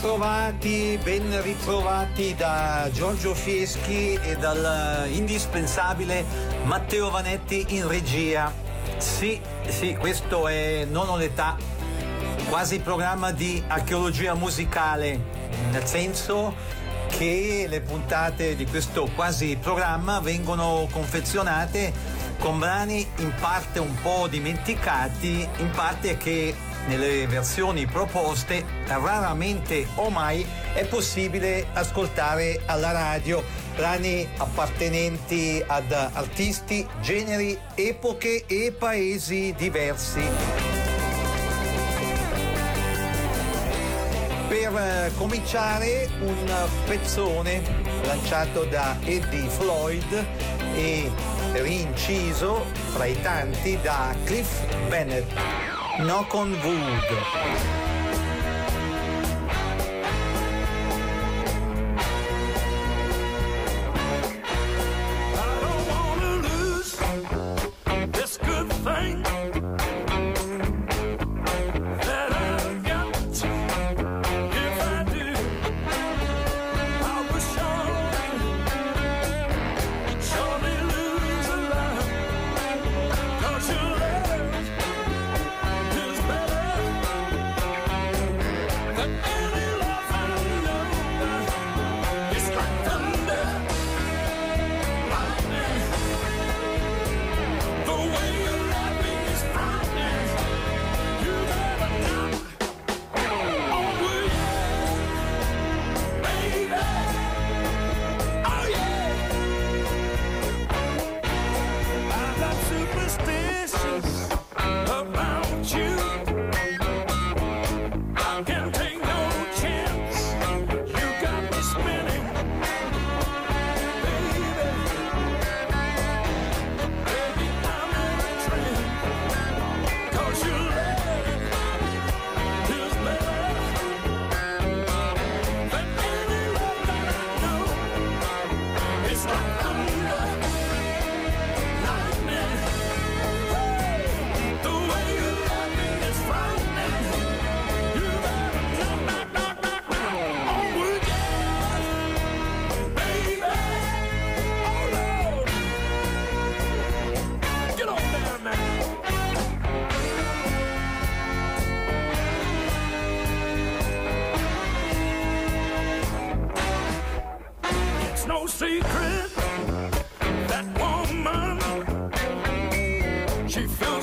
ritrovati, ben ritrovati da Giorgio Fieschi e dal indispensabile Matteo Vanetti in regia. Sì, sì, questo è Non ho l'età, quasi programma di archeologia musicale, nel senso che le puntate di questo quasi programma vengono confezionate con brani in parte un po' dimenticati, in parte che nelle versioni proposte raramente o mai è possibile ascoltare alla radio brani appartenenti ad artisti, generi, epoche e paesi diversi. Per eh, cominciare un pezzone lanciato da Eddie Floyd e rinciso fra i tanti da Cliff Bennett. Knock on Wood.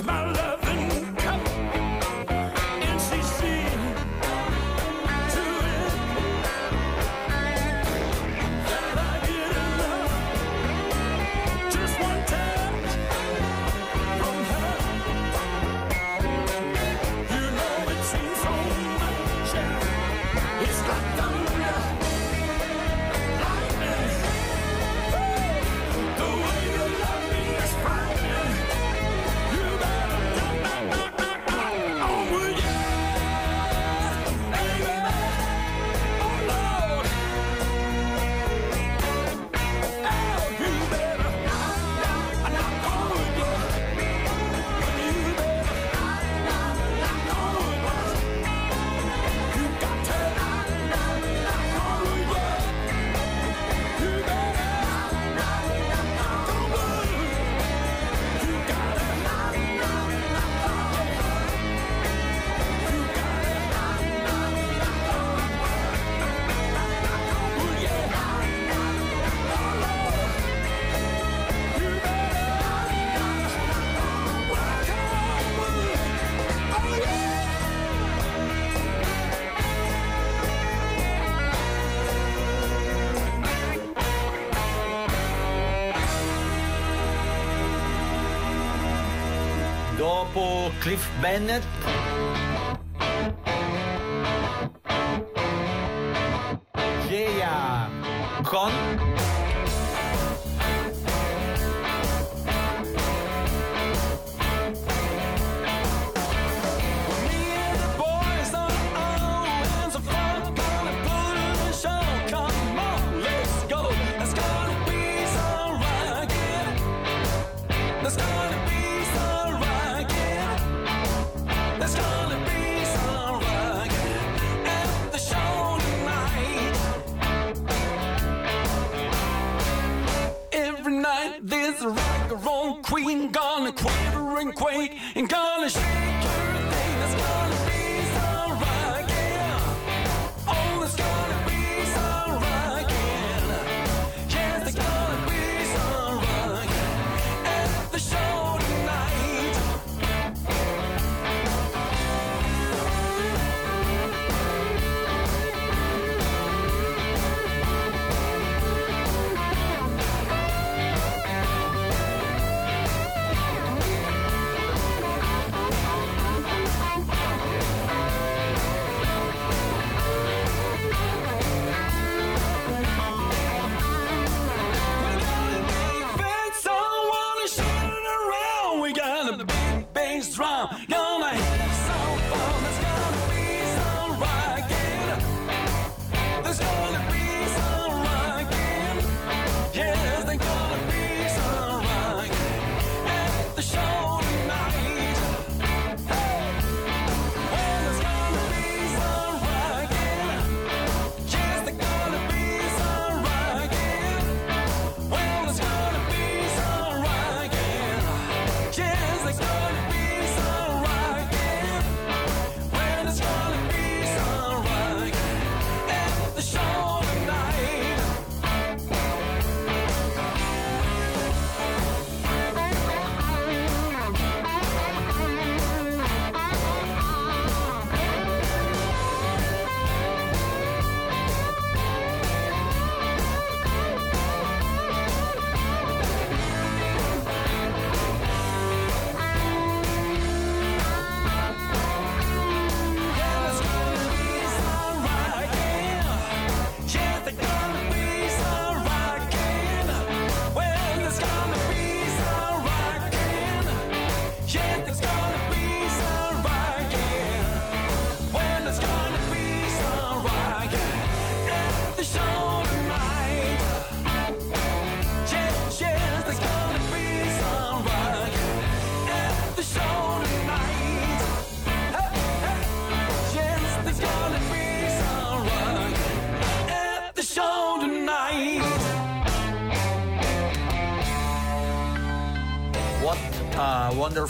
Cliff Bennett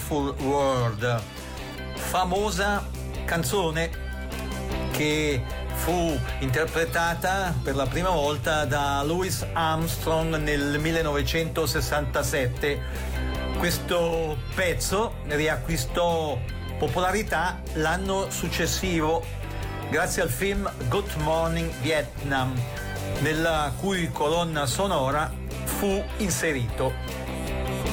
Wonderful World, famosa canzone che fu interpretata per la prima volta da Louis Armstrong nel 1967. Questo pezzo riacquistò popolarità l'anno successivo grazie al film Good Morning Vietnam, nella cui colonna sonora fu inserito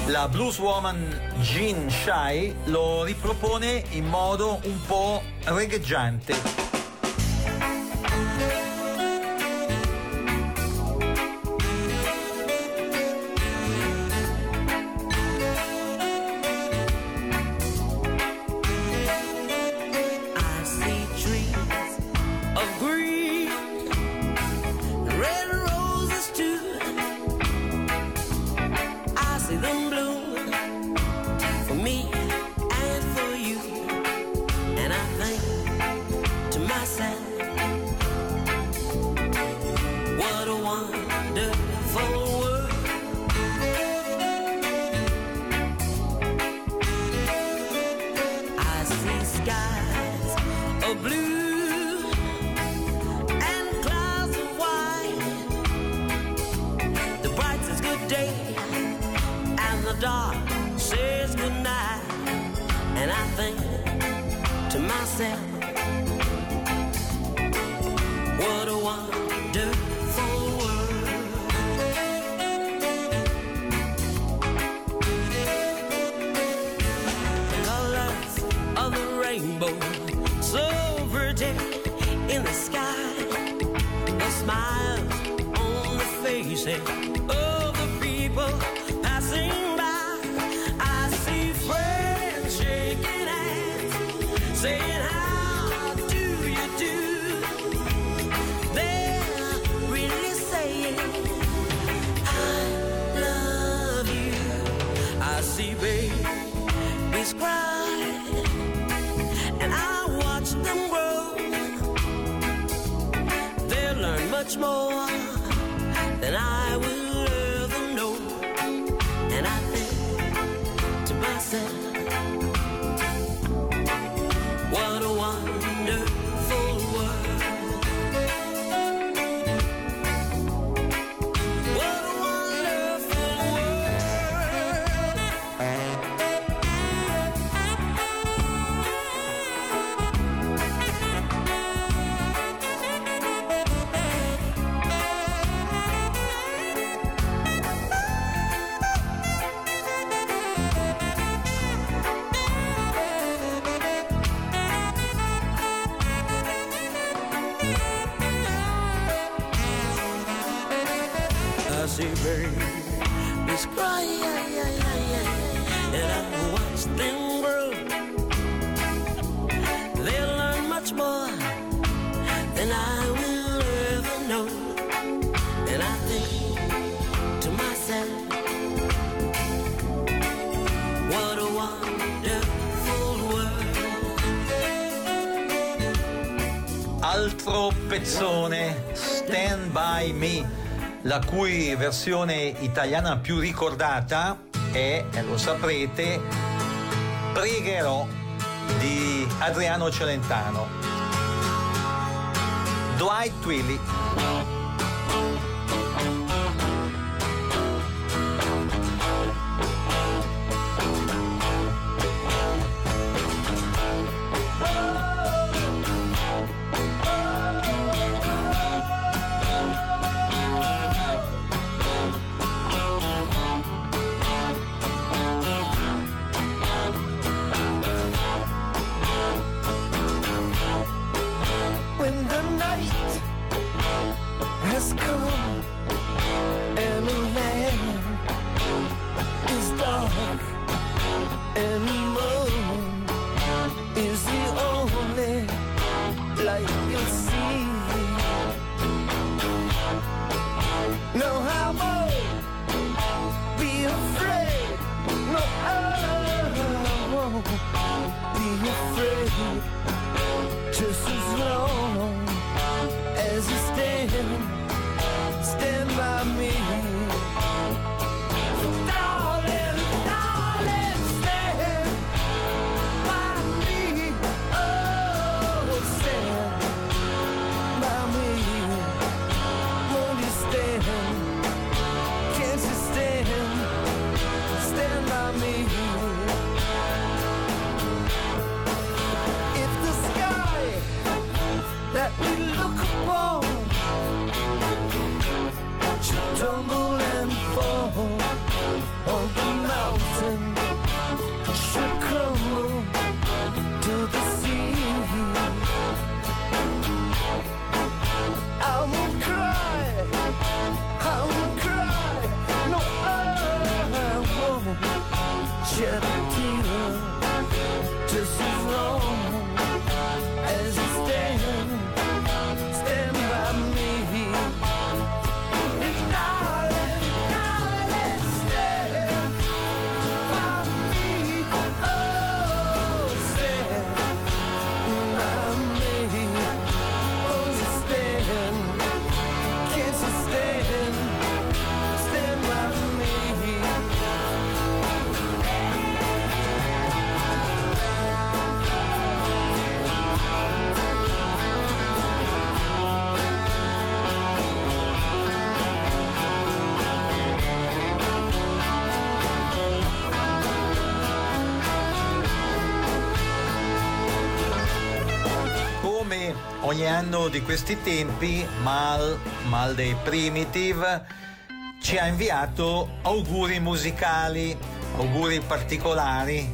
la blueswoman Jean Shai lo ripropone in modo un po' regheggiante. La cui versione italiana più ricordata è, e lo saprete, Pregherò di Adriano Celentano. Dwight Twilly. Has come and the land is dark and the moon is the only light you'll see. No, ogni anno di questi tempi, Mal, Mal dei Primitive, ci ha inviato auguri musicali, auguri particolari,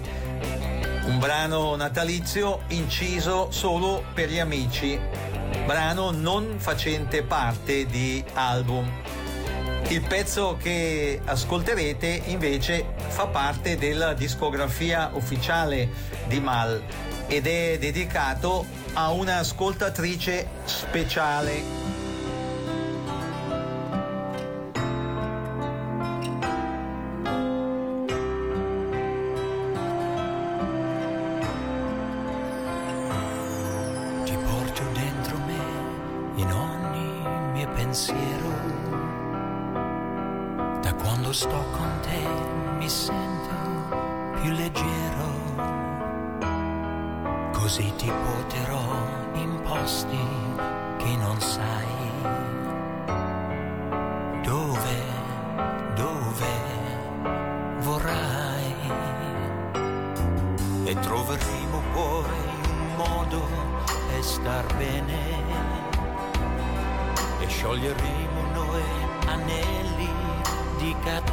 un brano natalizio inciso solo per gli amici, brano non facente parte di album. Il pezzo che ascolterete invece fa parte della discografia ufficiale di Mal ed è dedicato a un'ascoltatrice speciale.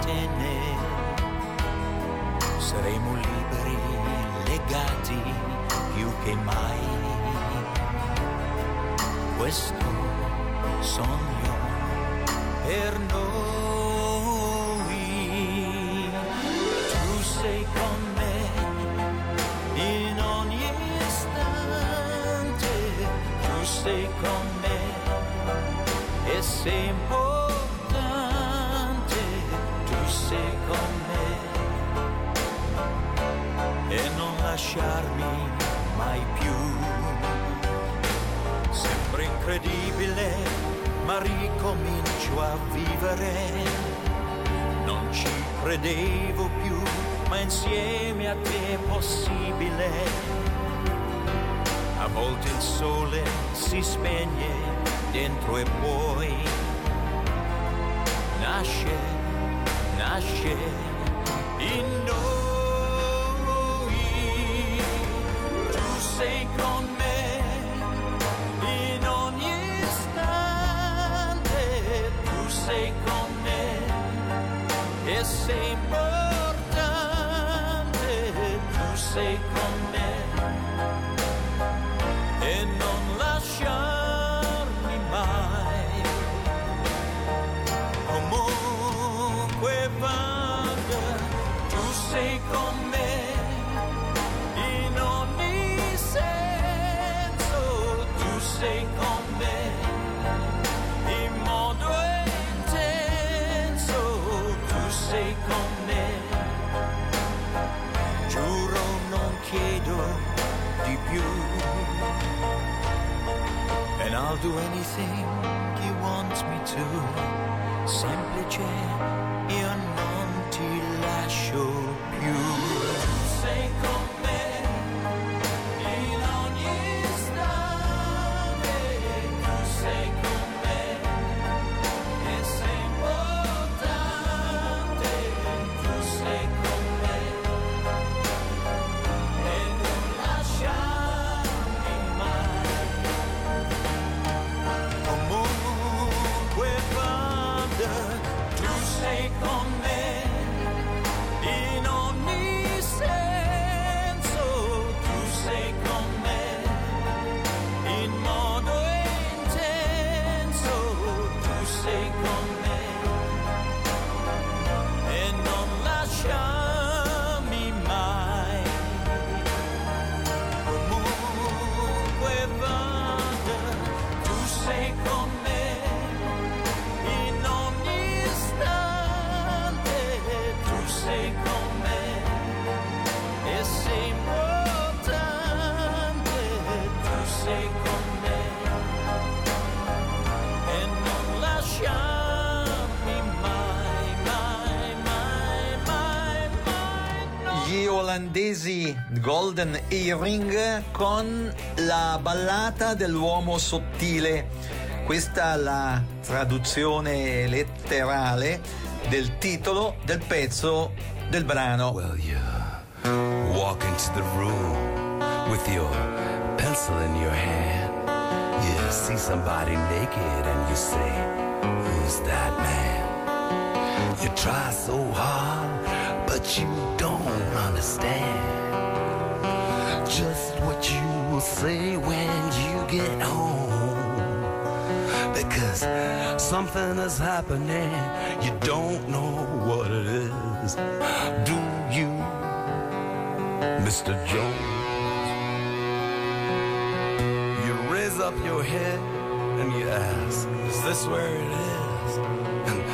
catene, saremo liberi, legati più che mai. Questo sogno per noi, tu sei con me in ogni istante, tu sei con me e sempre. Lasciarmi mai più. Sembra incredibile, ma ricomincio a vivere. Non ci credevo più, ma insieme a te è possibile. A volte il sole si spegne dentro e poi nasce, nasce in noi. Giuro non chiedo di più. And I'll do anything you want me to. Semplice, io non ti lascio più. Gli olandesi Golden Earring con la ballata dell'uomo sottile. Questa è la traduzione letterale del titolo del pezzo del brano. Well, you walk into the room with your pencil in your hand. You see somebody naked and you say, Who's that man? You try so hard, you don't understand just what you will say when you get home. Because something is happening, you don't know what it is. Do you, Mr. Jones? You raise up your head and you ask, Is this where it is?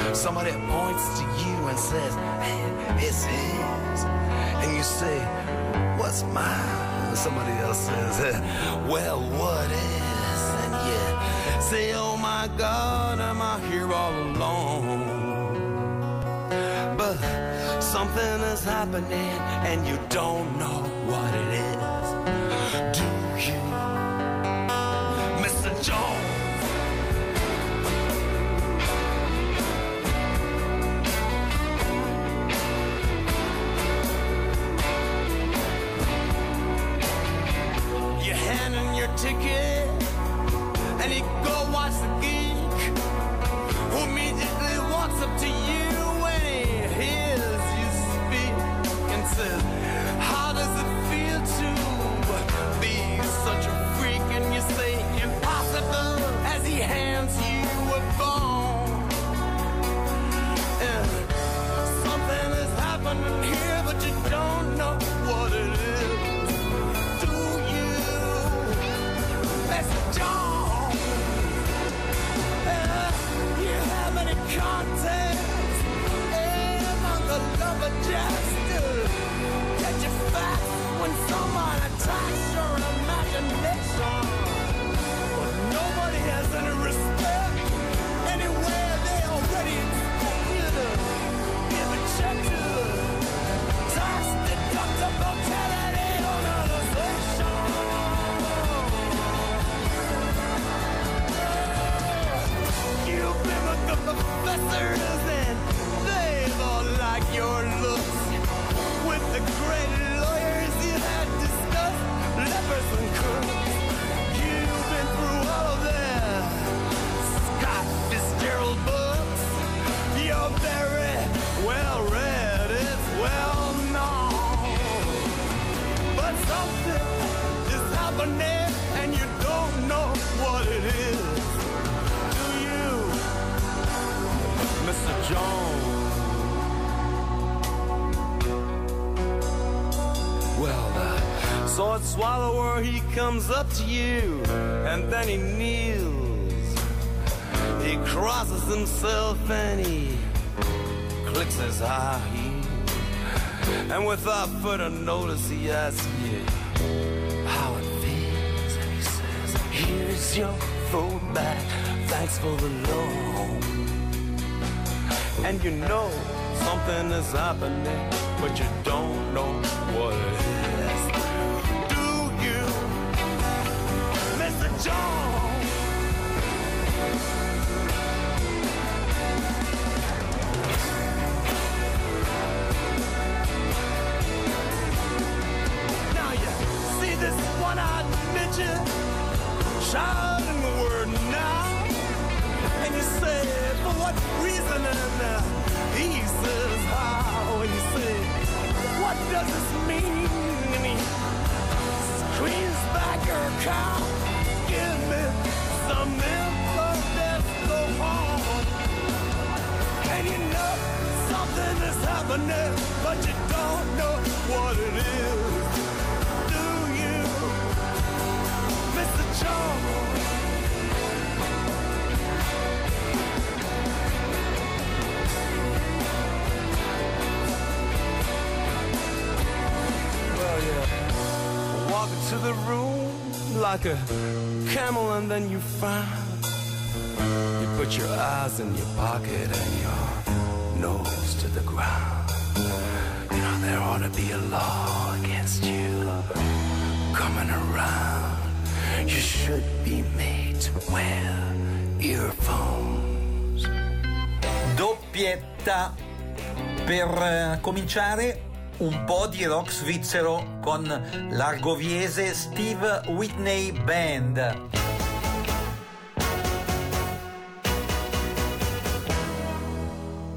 And somebody points to you and says, Hey, it's his. And you say, What's mine? Somebody else says, "Eh, Well, what is? And you say, Oh my God, am I here all alone? But something is happening and you don't know he comes up to you and then he kneels. He crosses himself and he clicks his high heel. And without further notice, he asks you how it feels. And he says, Here's your food back. Thanks for the loan. And you know something is happening, but you don't know what shouting the word now, and you say, for what reason? And uh, he says how, and you say, what does this mean? And he screams back her cow, give me some info, let's go. And you know something is happening, but you don't know what it is. Do you, Mr. Jones? Like a camel, and then you find you put your eyes in your pocket and your nose to the ground. You know, there ought to be a law against you coming around. You should be made to wear earphones. doppietta per eh, cominciare un po' di rock svizzero con l'argoviese Steve Whitney Band.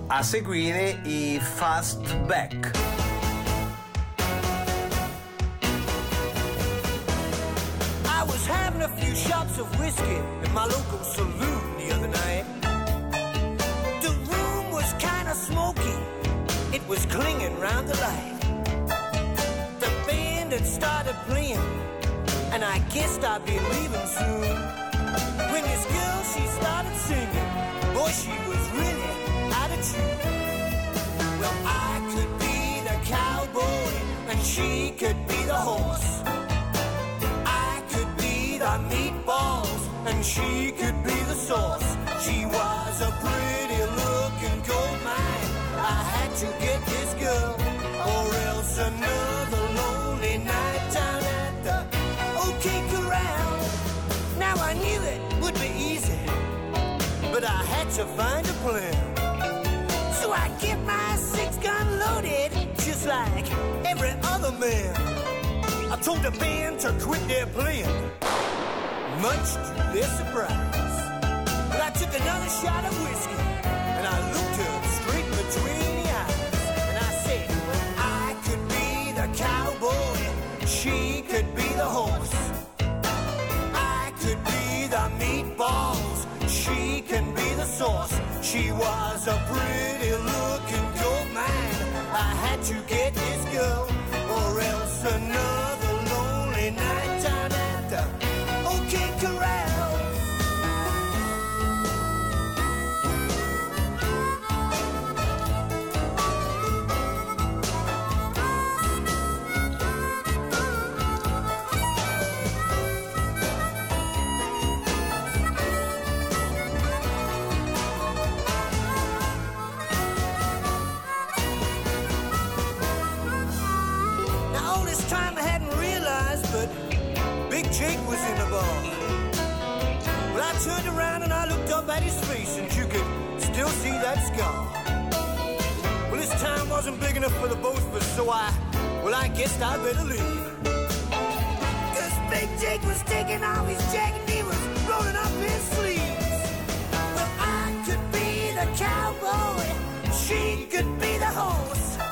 A seguire i Fastback. I was having a few shots of whiskey in my local saloon was clinging round the light. The band had started playing, and I guessed I'd be leaving soon. When this girl, she started singing, boy, she was really out of tune. Well, I could be the cowboy, and she could be the horse. I could be the meatballs and she could be the sauce. She was a pretty to find a plan. So I get my six gun loaded, just like every other man. I told the band to quit their playing, much to their surprise. But I took another shot of whiskey, and I looked her straight between the eyes. And I said, I could be the cowboy, she could be the horse. I could be the meatballs, She was a pretty looking gold mine. I had to get this girl, was in the bar. Well, I turned around and I looked up at his face, and you could still see that scar. Well, this time wasn't big enough for the both of us, so I, well, I guessed I better leave. Cause Big Jake was taking off his jacket, he was rolling up his sleeves. Well, I could be the cowboy, she could be the horse.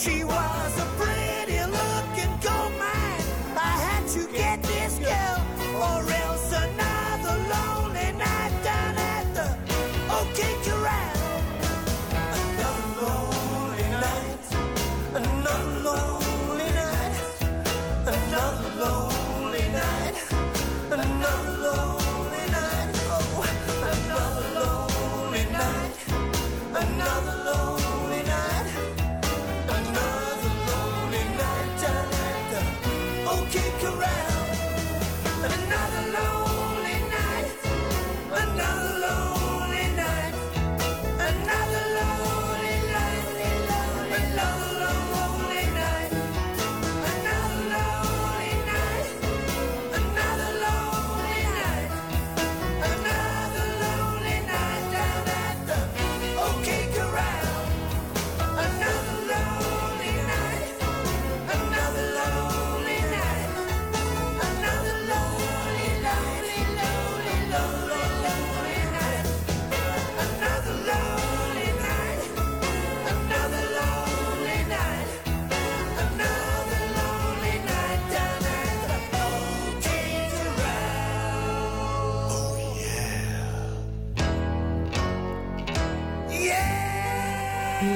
She was a pretty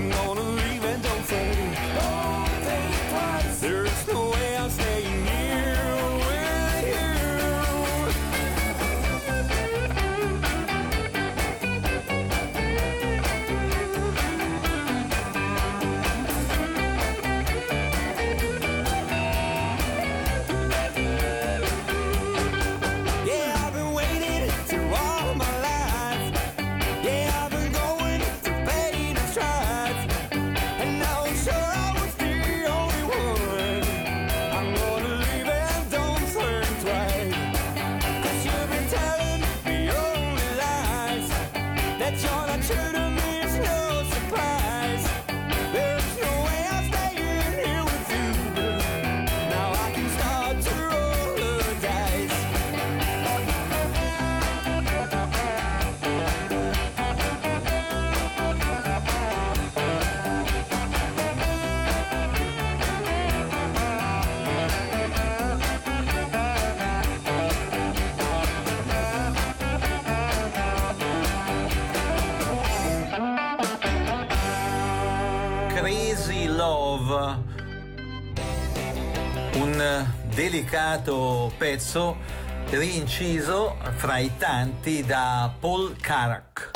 I'm going delicato pezzo rinciso fra i tanti da Paul Carrack.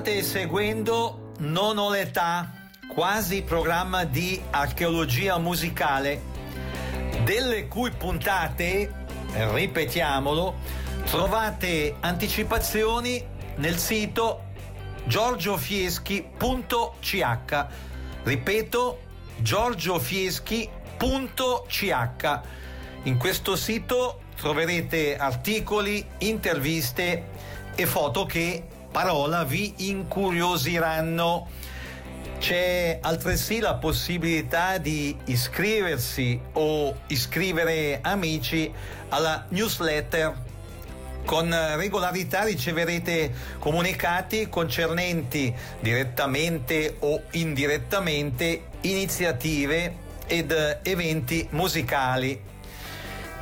State seguendo Non ho l'età, quasi programma di archeologia musicale, delle cui puntate, ripetiamolo, trovate anticipazioni nel sito giorgiofieschi.ch. Ripeto, giorgiofieschi.ch. In questo sito troverete articoli, interviste e foto che parola vi incuriosiranno. C'è altresì la possibilità di iscriversi o iscrivere amici alla newsletter. Con regolarità riceverete comunicati concernenti direttamente o indirettamente iniziative ed eventi musicali.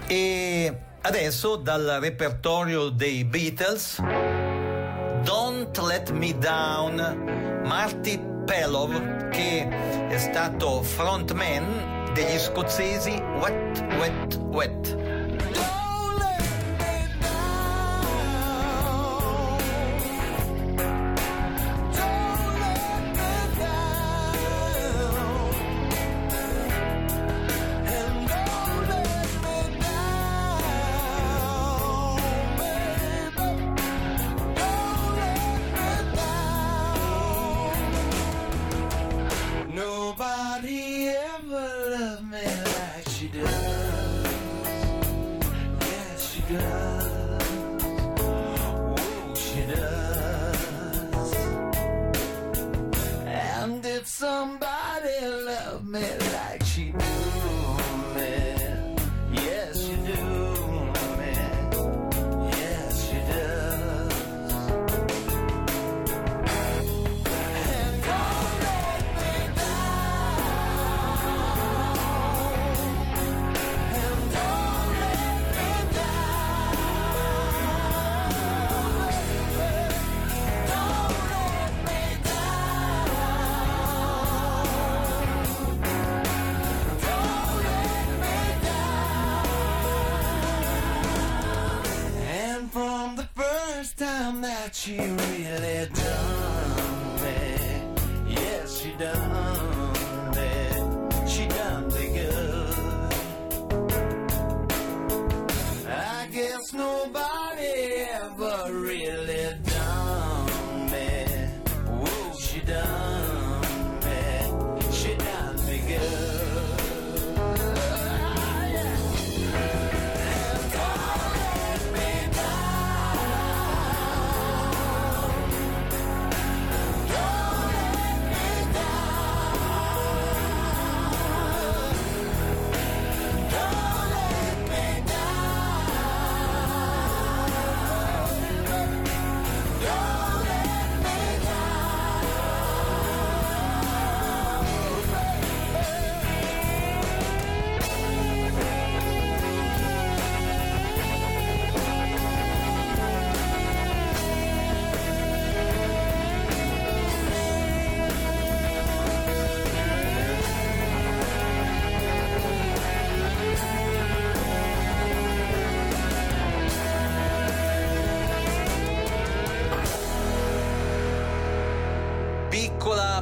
E adesso dal repertorio dei Beatles. Don't Let Me Down, Marty Pelov, che è stato frontman degli scozzesi Wet Wet Wet.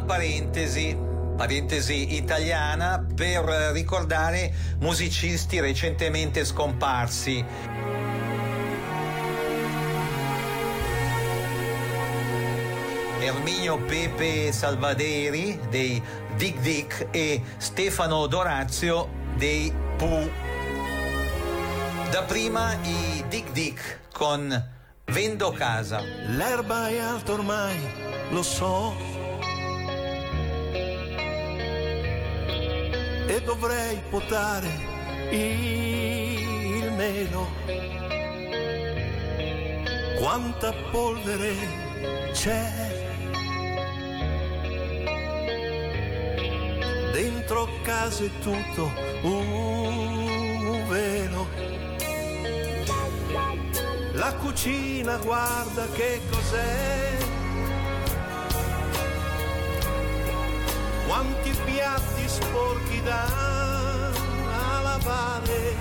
parentesi parentesi italiana per ricordare musicisti recentemente scomparsi. Erminio Pepe Salvaderi dei Dick Dick e Stefano Dorazio dei Pooh. Da prima i Dick Dick con Vendo Casa. L'erba è alta ormai, lo so dovrei potare il melo. Quanta polvere c'è. Dentro casa è tutto un velo. La cucina guarda che cos'è. Quanti piatti sporchi da lavare.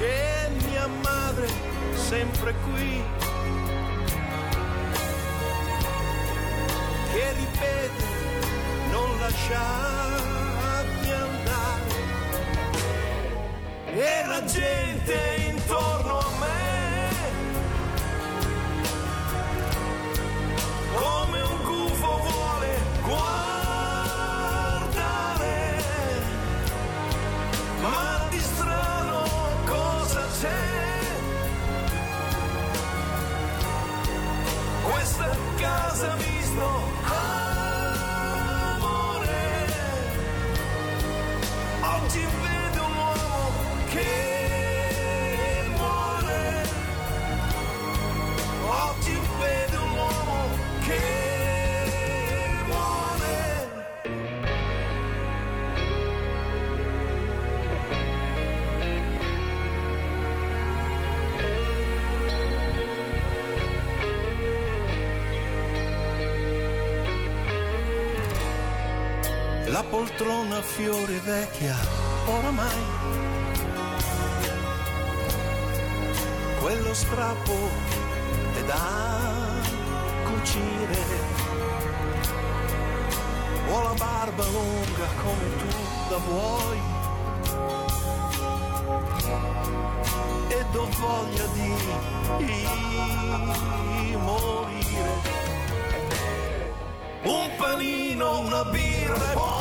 E mia madre sempre qui. Che ripete non lasciarti andare e la gente intorno a me poltrona a fiori vecchia oramai. Quello strappo è da cucire. Ho la barba lunga come tu la vuoi. Ed ho voglia di morire. Un panino, una birra e poi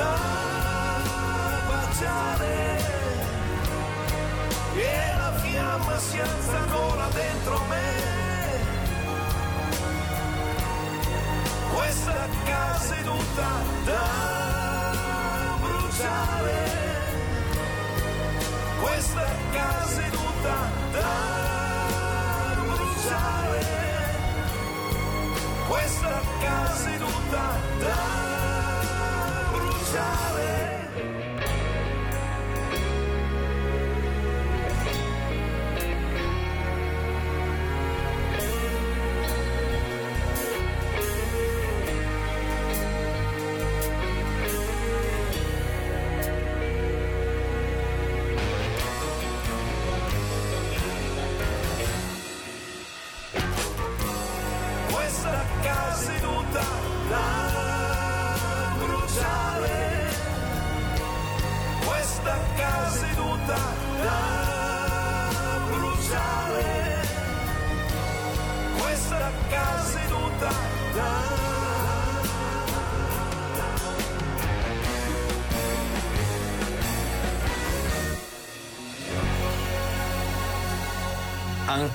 da baciare. E la fiamma si alza ancora dentro me. Questa casa è tutta da bruciare. Questa casa è tutta da bruciare. Questa casa è tutta da bruciare questa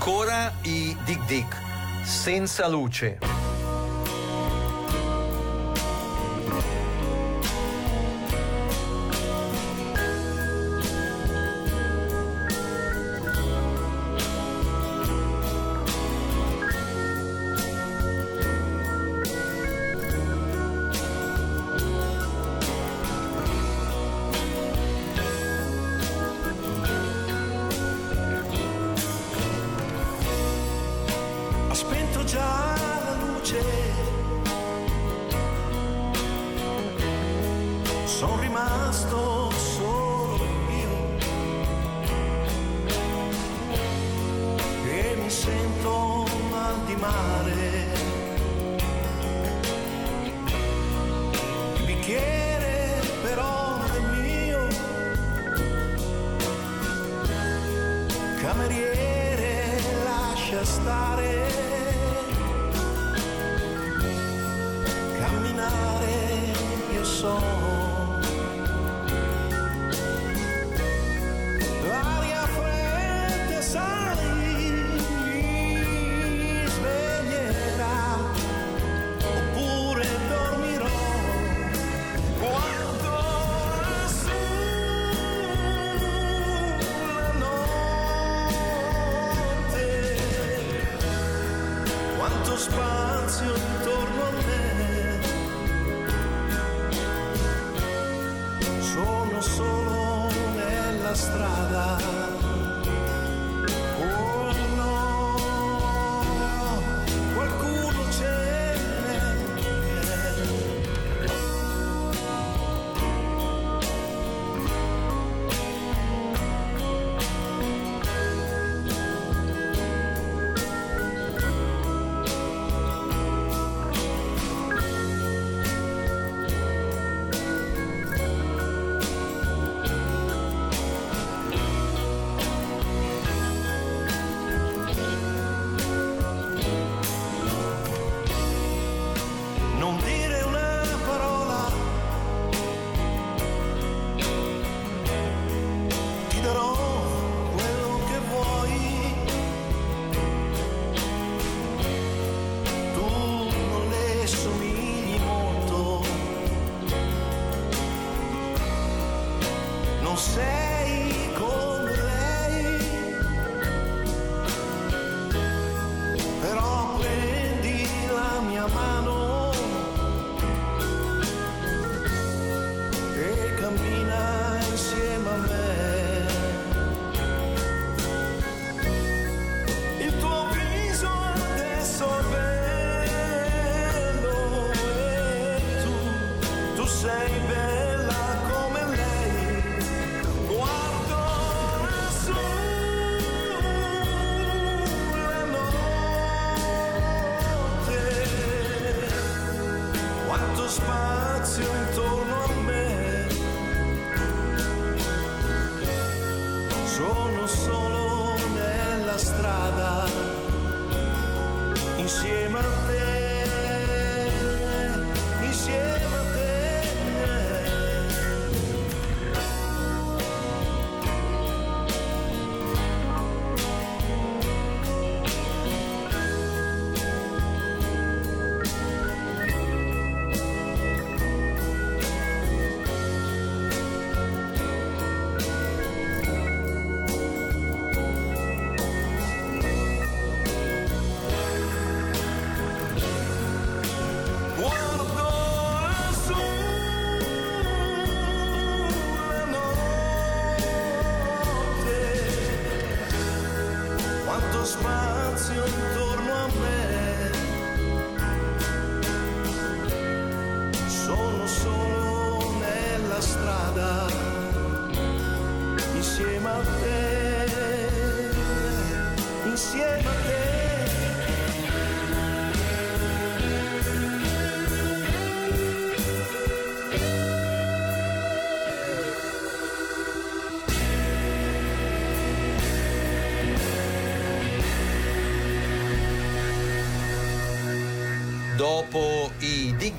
Ancora i Dick Dick, senza luce. luce. Sono rimasto solo io e mi sento mal di mare. Il però è mio. Cameriere lascia stare.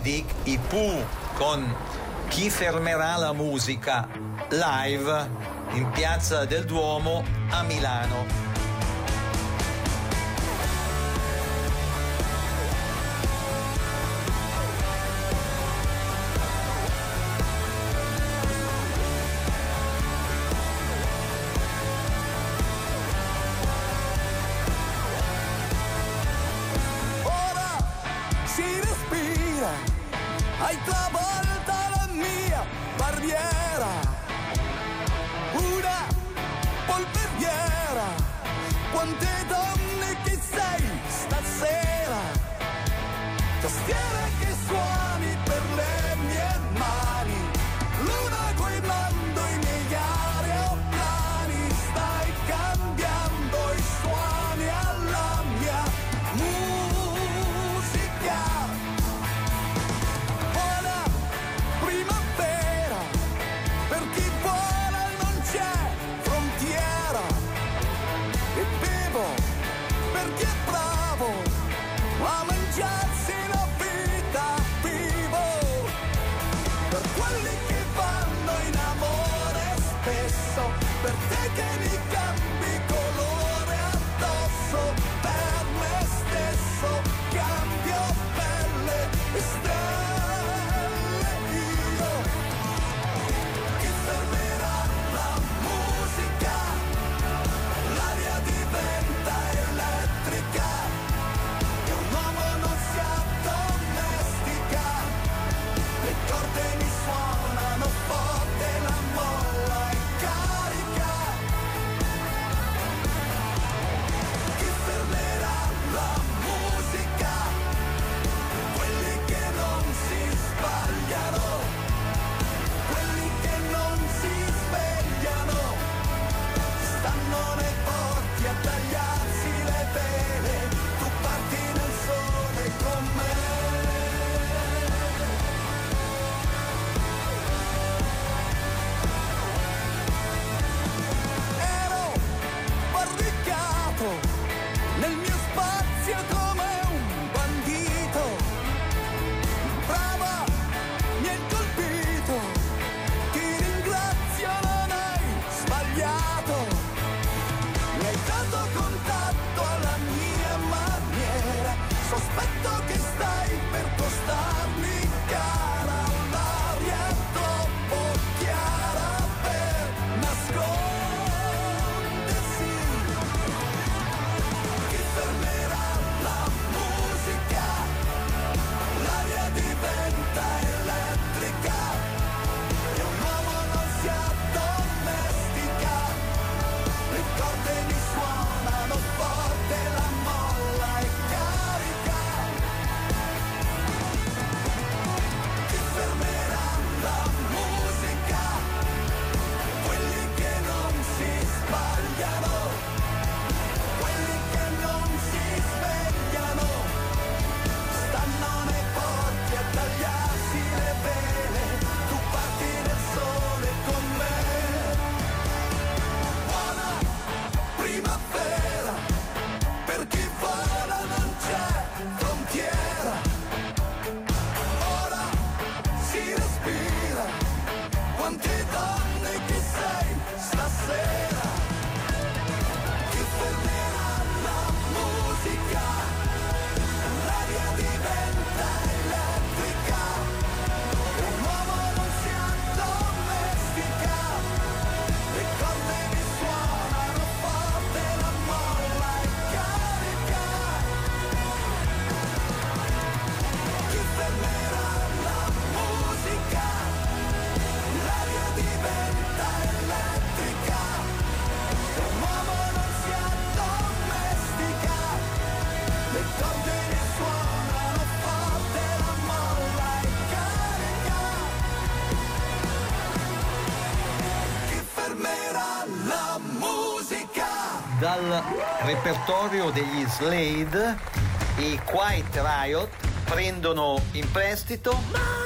Dick I Pooh con Chi fermerà la musica live in piazza del Duomo a Milano. gave me Siento repertorio degli Slade, i Quiet Riot prendono in prestito...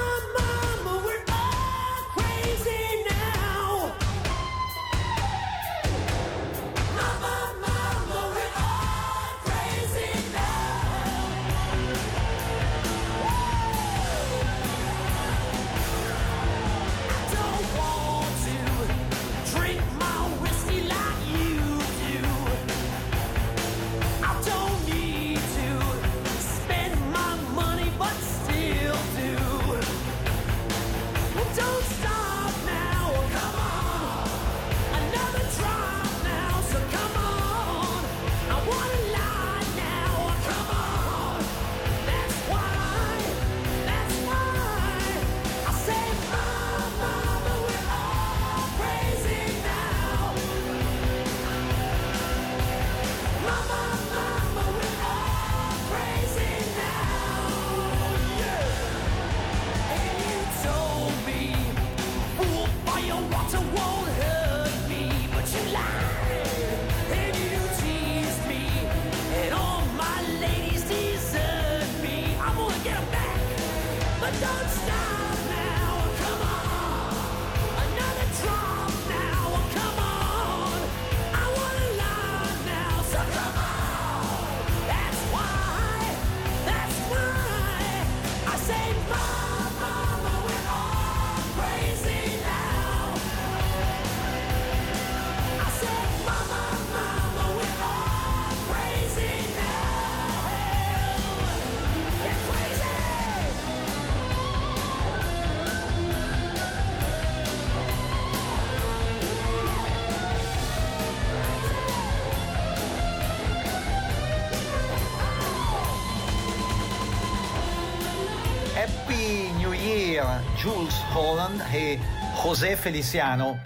Year Jules Holland e José Feliciano.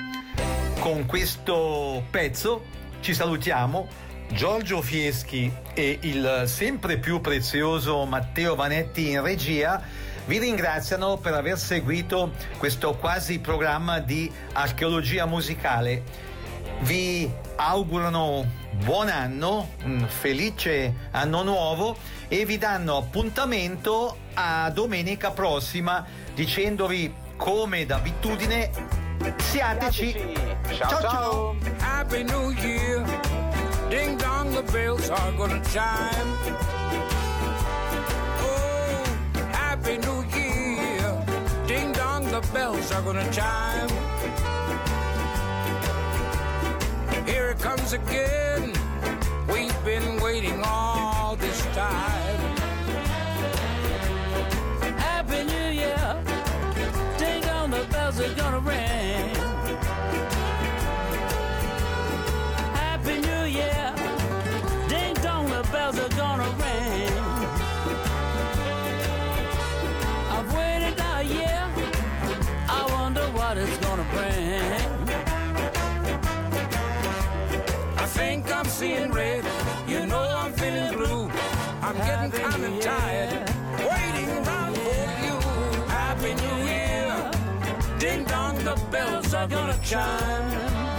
Con questo pezzo ci salutiamo. Giorgio Fieschi e il sempre più prezioso Matteo Vanetti in regia vi ringraziano per aver seguito questo quasi programma di archeologia musicale. Vi augurano buon anno, un felice anno nuovo e vi danno appuntamento a domenica prossima dicendovi come d'abitudine siateci. Ciao ciao. Happy New Year. Ding dong, the bells are gonna chime. Oh, Happy New Year. Ding dong, the bells are gonna chime. Here it comes again. We've been waiting all this time. Gonna chime.